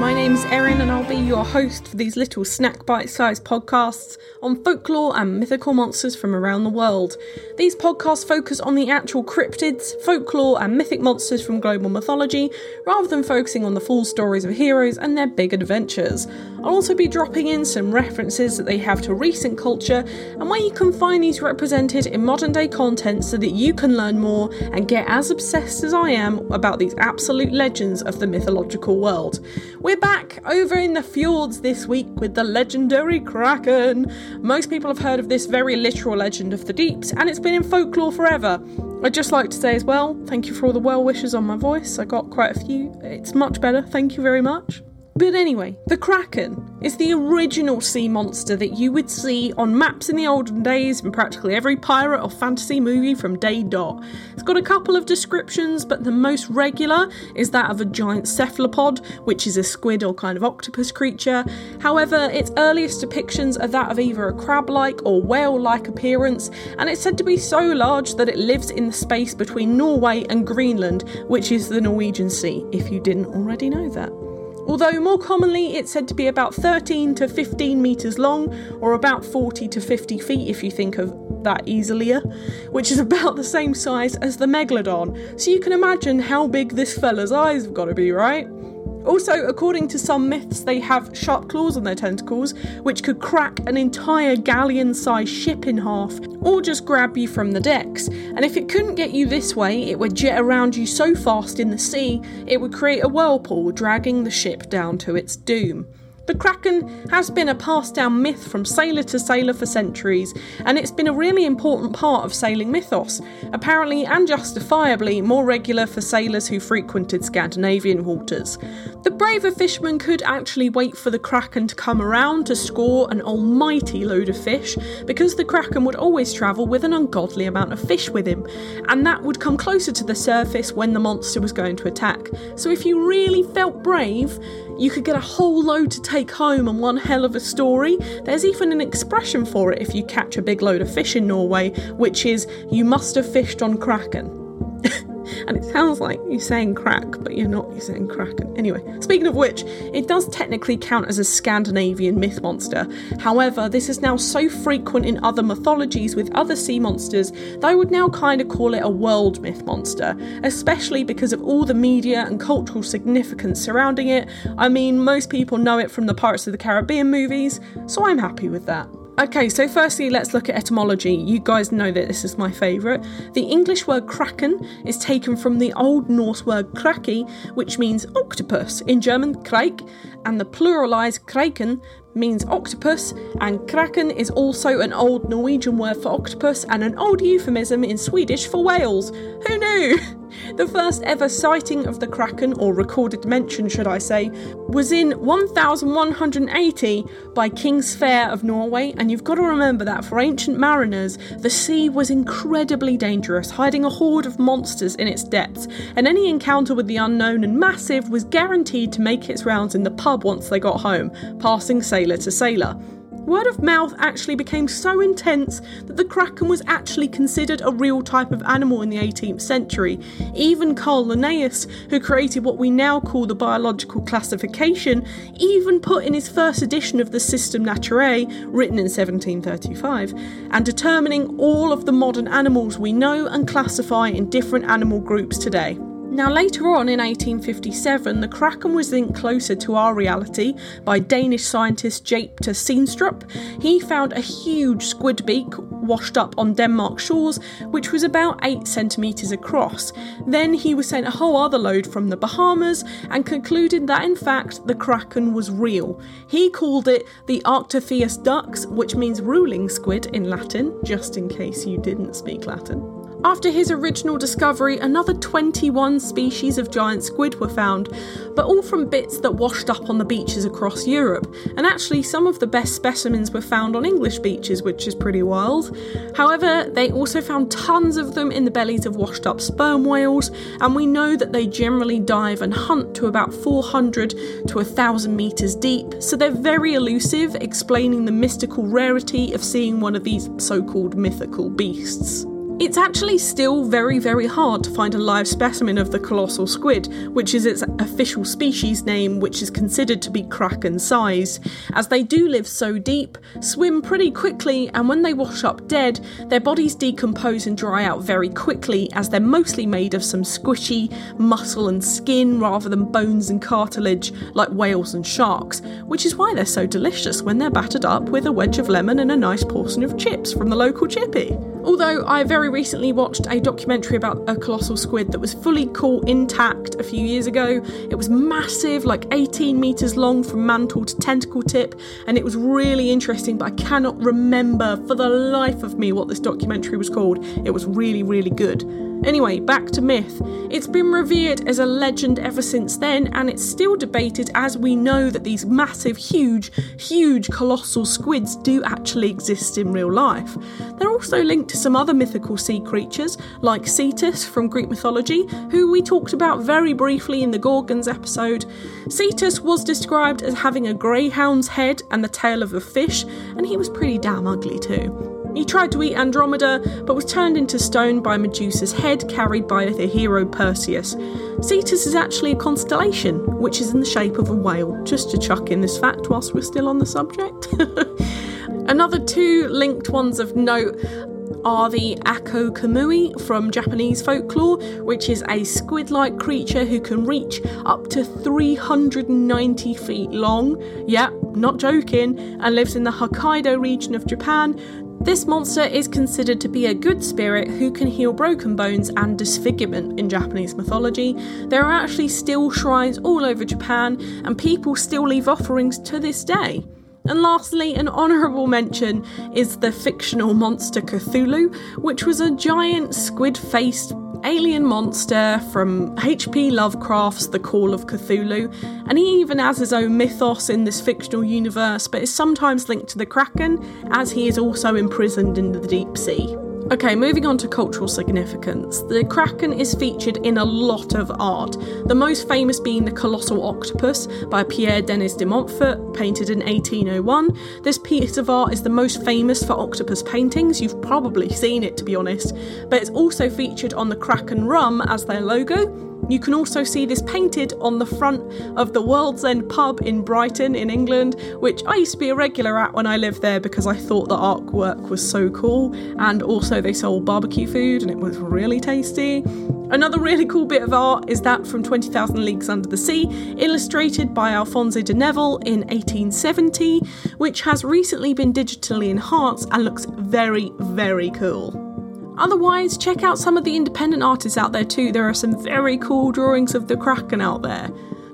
My name's Erin, and I'll be your host for these little snack bite sized podcasts on folklore and mythical monsters from around the world. These podcasts focus on the actual cryptids, folklore, and mythic monsters from global mythology, rather than focusing on the full stories of heroes and their big adventures. I'll also be dropping in some references that they have to recent culture and where you can find these represented in modern day content so that you can learn more and get as obsessed as I am about these absolute legends of the mythological world. We're back over in the fjords this week with the legendary Kraken. Most people have heard of this very literal legend of the deeps, and it's been in folklore forever. I'd just like to say as well, thank you for all the well wishes on my voice. I got quite a few. It's much better. Thank you very much. But anyway, the Kraken is the original sea monster that you would see on maps in the olden days in practically every pirate or fantasy movie from day dot. It's got a couple of descriptions, but the most regular is that of a giant cephalopod, which is a squid or kind of octopus creature. However, its earliest depictions are that of either a crab like or whale like appearance, and it's said to be so large that it lives in the space between Norway and Greenland, which is the Norwegian Sea, if you didn't already know that although more commonly it's said to be about 13 to 15 metres long, or about 40 to 50 feet if you think of that easily, which is about the same size as the Megalodon. So you can imagine how big this fella's eyes have got to be, right? Also, according to some myths, they have sharp claws on their tentacles, which could crack an entire galleon sized ship in half, or just grab you from the decks. And if it couldn't get you this way, it would jet around you so fast in the sea, it would create a whirlpool, dragging the ship down to its doom. The Kraken has been a passed down myth from sailor to sailor for centuries, and it's been a really important part of sailing mythos, apparently and justifiably more regular for sailors who frequented Scandinavian waters. The braver fishermen could actually wait for the Kraken to come around to score an almighty load of fish, because the Kraken would always travel with an ungodly amount of fish with him, and that would come closer to the surface when the monster was going to attack. So if you really felt brave, you could get a whole load to take home and one hell of a story. There's even an expression for it if you catch a big load of fish in Norway, which is you must have fished on Kraken. and it sounds like you're saying crack, but you're not, you're saying kraken. Anyway, speaking of which, it does technically count as a Scandinavian myth monster. However, this is now so frequent in other mythologies with other sea monsters that I would now kind of call it a world myth monster, especially because of all the media and cultural significance surrounding it. I mean, most people know it from the Pirates of the Caribbean movies, so I'm happy with that. Okay, so firstly, let's look at etymology. You guys know that this is my favourite. The English word kraken is taken from the Old Norse word kraki, which means octopus, in German krake, and the pluralised kraken means octopus, and kraken is also an old Norwegian word for octopus and an old euphemism in Swedish for whales. Who knew? The first ever sighting of the kraken, or recorded mention, should I say, was in 1180 by King Sverre of Norway, and you've got to remember that for ancient mariners, the sea was incredibly dangerous, hiding a horde of monsters in its depths, and any encounter with the unknown and massive was guaranteed to make its rounds in the pub once they got home, passing sailor to sailor. Word of mouth actually became so intense that the kraken was actually considered a real type of animal in the 18th century. Even Carl Linnaeus, who created what we now call the biological classification, even put in his first edition of the Systema Naturae, written in 1735, and determining all of the modern animals we know and classify in different animal groups today. Now, later on in 1857, the Kraken was linked closer to our reality by Danish scientist Jape Steenstrup. He found a huge squid beak washed up on Denmark shores, which was about 8 centimetres across. Then he was sent a whole other load from the Bahamas and concluded that in fact the Kraken was real. He called it the Architeuthis dux, which means ruling squid in Latin, just in case you didn't speak Latin. After his original discovery, another 21 species of giant squid were found, but all from bits that washed up on the beaches across Europe. And actually, some of the best specimens were found on English beaches, which is pretty wild. However, they also found tons of them in the bellies of washed up sperm whales, and we know that they generally dive and hunt to about 400 to 1,000 metres deep, so they're very elusive, explaining the mystical rarity of seeing one of these so called mythical beasts. It's actually still very, very hard to find a live specimen of the colossal squid, which is its official species name, which is considered to be kraken sized, as they do live so deep, swim pretty quickly, and when they wash up dead, their bodies decompose and dry out very quickly, as they're mostly made of some squishy muscle and skin rather than bones and cartilage like whales and sharks, which is why they're so delicious when they're battered up with a wedge of lemon and a nice portion of chips from the local chippy. Although I very recently watched a documentary about a colossal squid that was fully caught intact a few years ago. It was massive, like 18 metres long from mantle to tentacle tip, and it was really interesting, but I cannot remember for the life of me what this documentary was called. It was really, really good. Anyway, back to myth. It's been revered as a legend ever since then, and it's still debated as we know that these massive, huge, huge, colossal squids do actually exist in real life. They're also linked to some other mythical sea creatures, like Cetus from Greek mythology, who we talked about very briefly in the Gorgons episode. Cetus was described as having a greyhound's head and the tail of a fish, and he was pretty damn ugly too. He tried to eat Andromeda, but was turned into stone by Medusa's head carried by the hero Perseus. Cetus is actually a constellation, which is in the shape of a whale, just to chuck in this fact whilst we're still on the subject. Another two linked ones of note are the Ako Kamui from Japanese folklore, which is a squid like creature who can reach up to 390 feet long. Yeah, not joking, and lives in the Hokkaido region of Japan. This monster is considered to be a good spirit who can heal broken bones and disfigurement in Japanese mythology. There are actually still shrines all over Japan, and people still leave offerings to this day. And lastly, an honourable mention is the fictional monster Cthulhu, which was a giant squid faced alien monster from H.P. Lovecraft's The Call of Cthulhu, and he even has his own mythos in this fictional universe, but is sometimes linked to the Kraken, as he is also imprisoned in the deep sea. Okay, moving on to cultural significance. The Kraken is featured in a lot of art, the most famous being the Colossal Octopus by Pierre Denis de Montfort, painted in 1801. This piece of art is the most famous for octopus paintings, you've probably seen it to be honest, but it's also featured on the Kraken rum as their logo, you can also see this painted on the front of the World's End pub in Brighton, in England, which I used to be a regular at when I lived there because I thought the artwork was so cool. And also, they sold barbecue food and it was really tasty. Another really cool bit of art is that from 20,000 Leagues Under the Sea, illustrated by Alphonse de Neuville in 1870, which has recently been digitally enhanced and looks very, very cool. Otherwise, check out some of the independent artists out there too. There are some very cool drawings of the Kraken out there.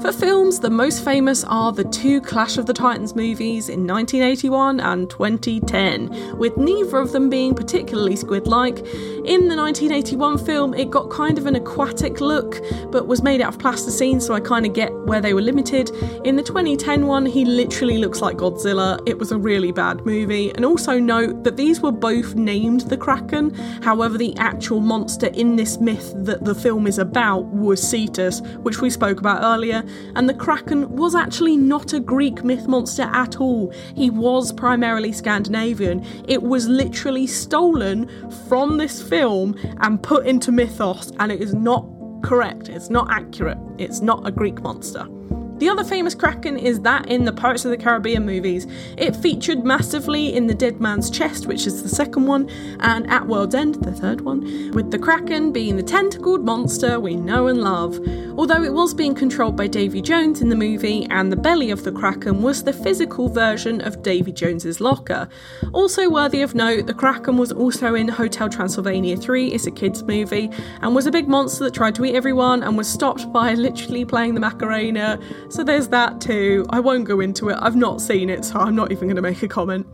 For films, the most famous are the two Clash of the Titans movies in 1981 and 2010, with neither of them being particularly squid like. In the 1981 film, it got kind of an aquatic look, but was made out of plasticine, so I kind of get where they were limited. In the 2010 one, he literally looks like Godzilla. It was a really bad movie. And also note that these were both named the Kraken, however, the actual monster in this myth that the film is about was Cetus, which we spoke about earlier and the Kraken was actually not a Greek myth monster at all. He was primarily Scandinavian. It was literally stolen from this film and put into mythos, and it is not correct. It's not accurate. It's not a Greek monster. The other famous Kraken is that in the Pirates of the Caribbean movies. It featured massively in The Dead Man's Chest, which is the second one, and at World's End, the third one, with the Kraken being the tentacled monster we know and love. Although it was being controlled by Davy Jones in the movie, and the belly of the Kraken was the physical version of Davy Jones's locker. Also worthy of note, the Kraken was also in Hotel Transylvania 3, it's a kids' movie, and was a big monster that tried to eat everyone and was stopped by literally playing the Macarena. So there's that too. I won't go into it, I've not seen it, so I'm not even going to make a comment.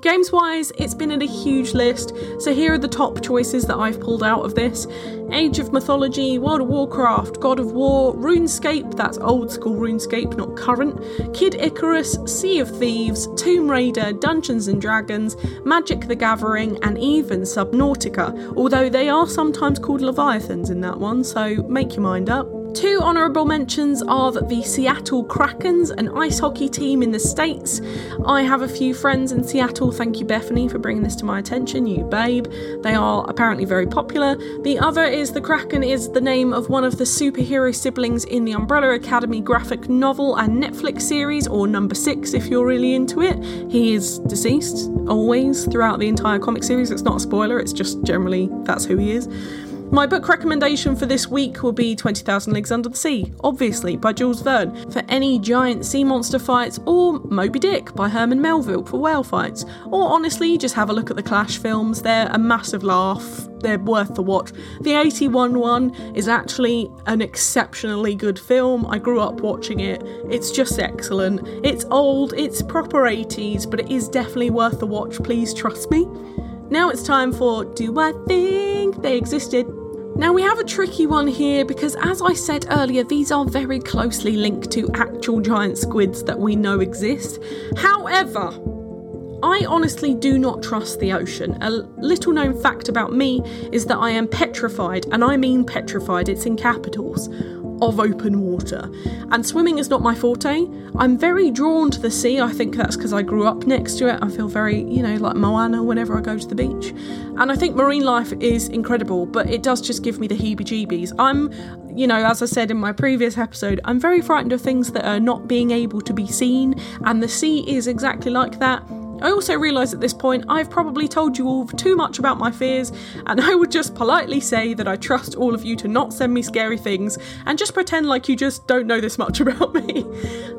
Games wise, it's been in a huge list, so here are the top choices that I've pulled out of this Age of Mythology, World of Warcraft, God of War, RuneScape, that's old school RuneScape, not current, Kid Icarus, Sea of Thieves, Tomb Raider, Dungeons and Dragons, Magic the Gathering, and even Subnautica, although they are sometimes called Leviathans in that one, so make your mind up. Two honourable mentions are the Seattle Krakens, an ice hockey team in the States. I have a few friends in Seattle. Thank you, Bethany, for bringing this to my attention, you babe. They are apparently very popular. The other is the Kraken is the name of one of the superhero siblings in the Umbrella Academy graphic novel and Netflix series, or number six if you're really into it. He is deceased, always, throughout the entire comic series. It's not a spoiler, it's just generally that's who he is. My book recommendation for this week will be 20,000 Leagues Under the Sea, obviously, by Jules Verne, for any giant sea monster fights, or Moby Dick by Herman Melville for whale fights. Or honestly, just have a look at the Clash films, they're a massive laugh, they're worth the watch. The 81 one is actually an exceptionally good film. I grew up watching it, it's just excellent. It's old, it's proper 80s, but it is definitely worth the watch, please trust me. Now it's time for Do I Think They Existed? Now, we have a tricky one here because, as I said earlier, these are very closely linked to actual giant squids that we know exist. However, I honestly do not trust the ocean. A little known fact about me is that I am petrified, and I mean petrified, it's in capitals, of open water. And swimming is not my forte. I'm very drawn to the sea. I think that's because I grew up next to it. I feel very, you know, like Moana whenever I go to the beach. And I think marine life is incredible, but it does just give me the heebie jeebies. I'm, you know, as I said in my previous episode, I'm very frightened of things that are not being able to be seen, and the sea is exactly like that. I also realise at this point I've probably told you all too much about my fears, and I would just politely say that I trust all of you to not send me scary things and just pretend like you just don't know this much about me.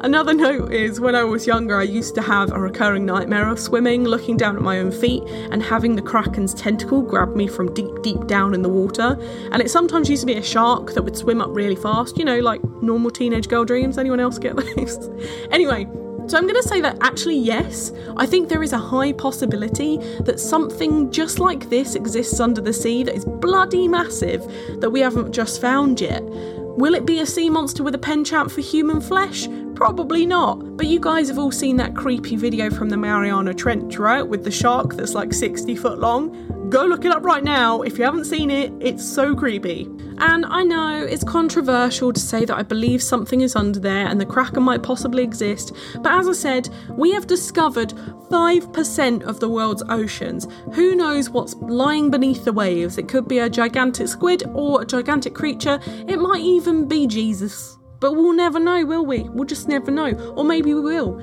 Another note is when I was younger, I used to have a recurring nightmare of swimming, looking down at my own feet, and having the Kraken's tentacle grab me from deep, deep down in the water. And it sometimes used to be a shark that would swim up really fast, you know, like normal teenage girl dreams. Anyone else get those? anyway, so I'm going to say that actually, yes, I think there is a high possibility that something just like this exists under the sea that is bloody massive that we haven't just found yet. Will it be a sea monster with a penchant for human flesh? Probably not. But you guys have all seen that creepy video from the Mariana Trench, right? With the shark that's like 60 foot long. Go look it up right now. If you haven't seen it, it's so creepy. And I know it's controversial to say that I believe something is under there and the Kraken might possibly exist, but as I said, we have discovered 5% of the world's oceans. Who knows what's lying beneath the waves? It could be a gigantic squid or a gigantic creature, it might even be Jesus. But we'll never know, will we? We'll just never know. Or maybe we will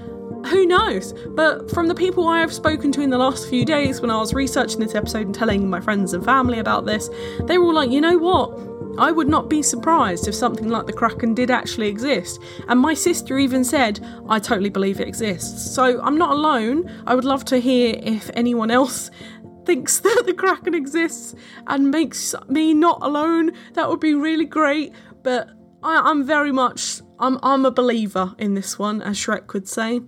who knows? But from the people I have spoken to in the last few days when I was researching this episode and telling my friends and family about this, they were all like, you know what? I would not be surprised if something like the Kraken did actually exist. And my sister even said, I totally believe it exists. So I'm not alone. I would love to hear if anyone else thinks that the Kraken exists and makes me not alone. That would be really great. But I, am very much I'm I'm a believer in this one, as Shrek would say.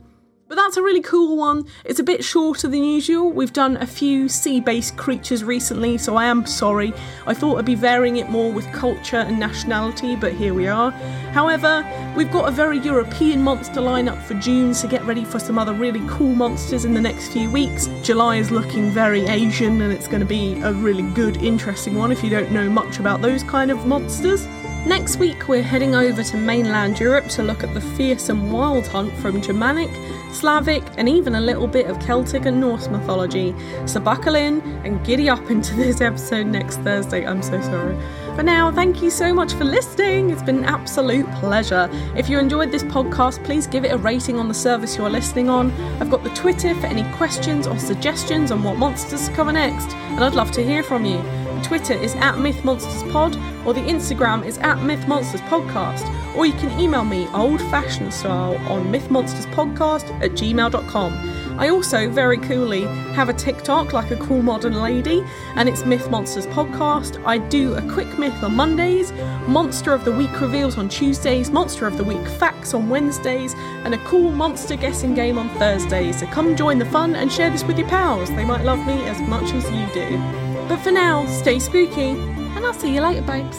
But that's a really cool one. It's a bit shorter than usual. We've done a few sea based creatures recently, so I am sorry. I thought I'd be varying it more with culture and nationality, but here we are. However, we've got a very European monster lineup for June, so get ready for some other really cool monsters in the next few weeks. July is looking very Asian, and it's going to be a really good, interesting one if you don't know much about those kind of monsters. Next week, we're heading over to mainland Europe to look at the fearsome wild hunt from Germanic, Slavic, and even a little bit of Celtic and Norse mythology. So buckle in and giddy up into this episode next Thursday. I'm so sorry. For now, thank you so much for listening. It's been an absolute pleasure. If you enjoyed this podcast, please give it a rating on the service you're listening on. I've got the Twitter for any questions or suggestions on what monsters to cover next, and I'd love to hear from you. Twitter is at MythMonstersPod, or the Instagram is at MythMonstersPodcast, or you can email me old fashioned style on MythMonstersPodcast at gmail.com. I also, very coolly, have a TikTok like a cool modern lady, and it's Myth Monsters Podcast. I do a quick myth on Mondays, Monster of the Week reveals on Tuesdays, Monster of the Week facts on Wednesdays, and a cool monster guessing game on Thursdays. So come join the fun and share this with your pals. They might love me as much as you do. But for now, stay spooky, and I'll see you later, babes.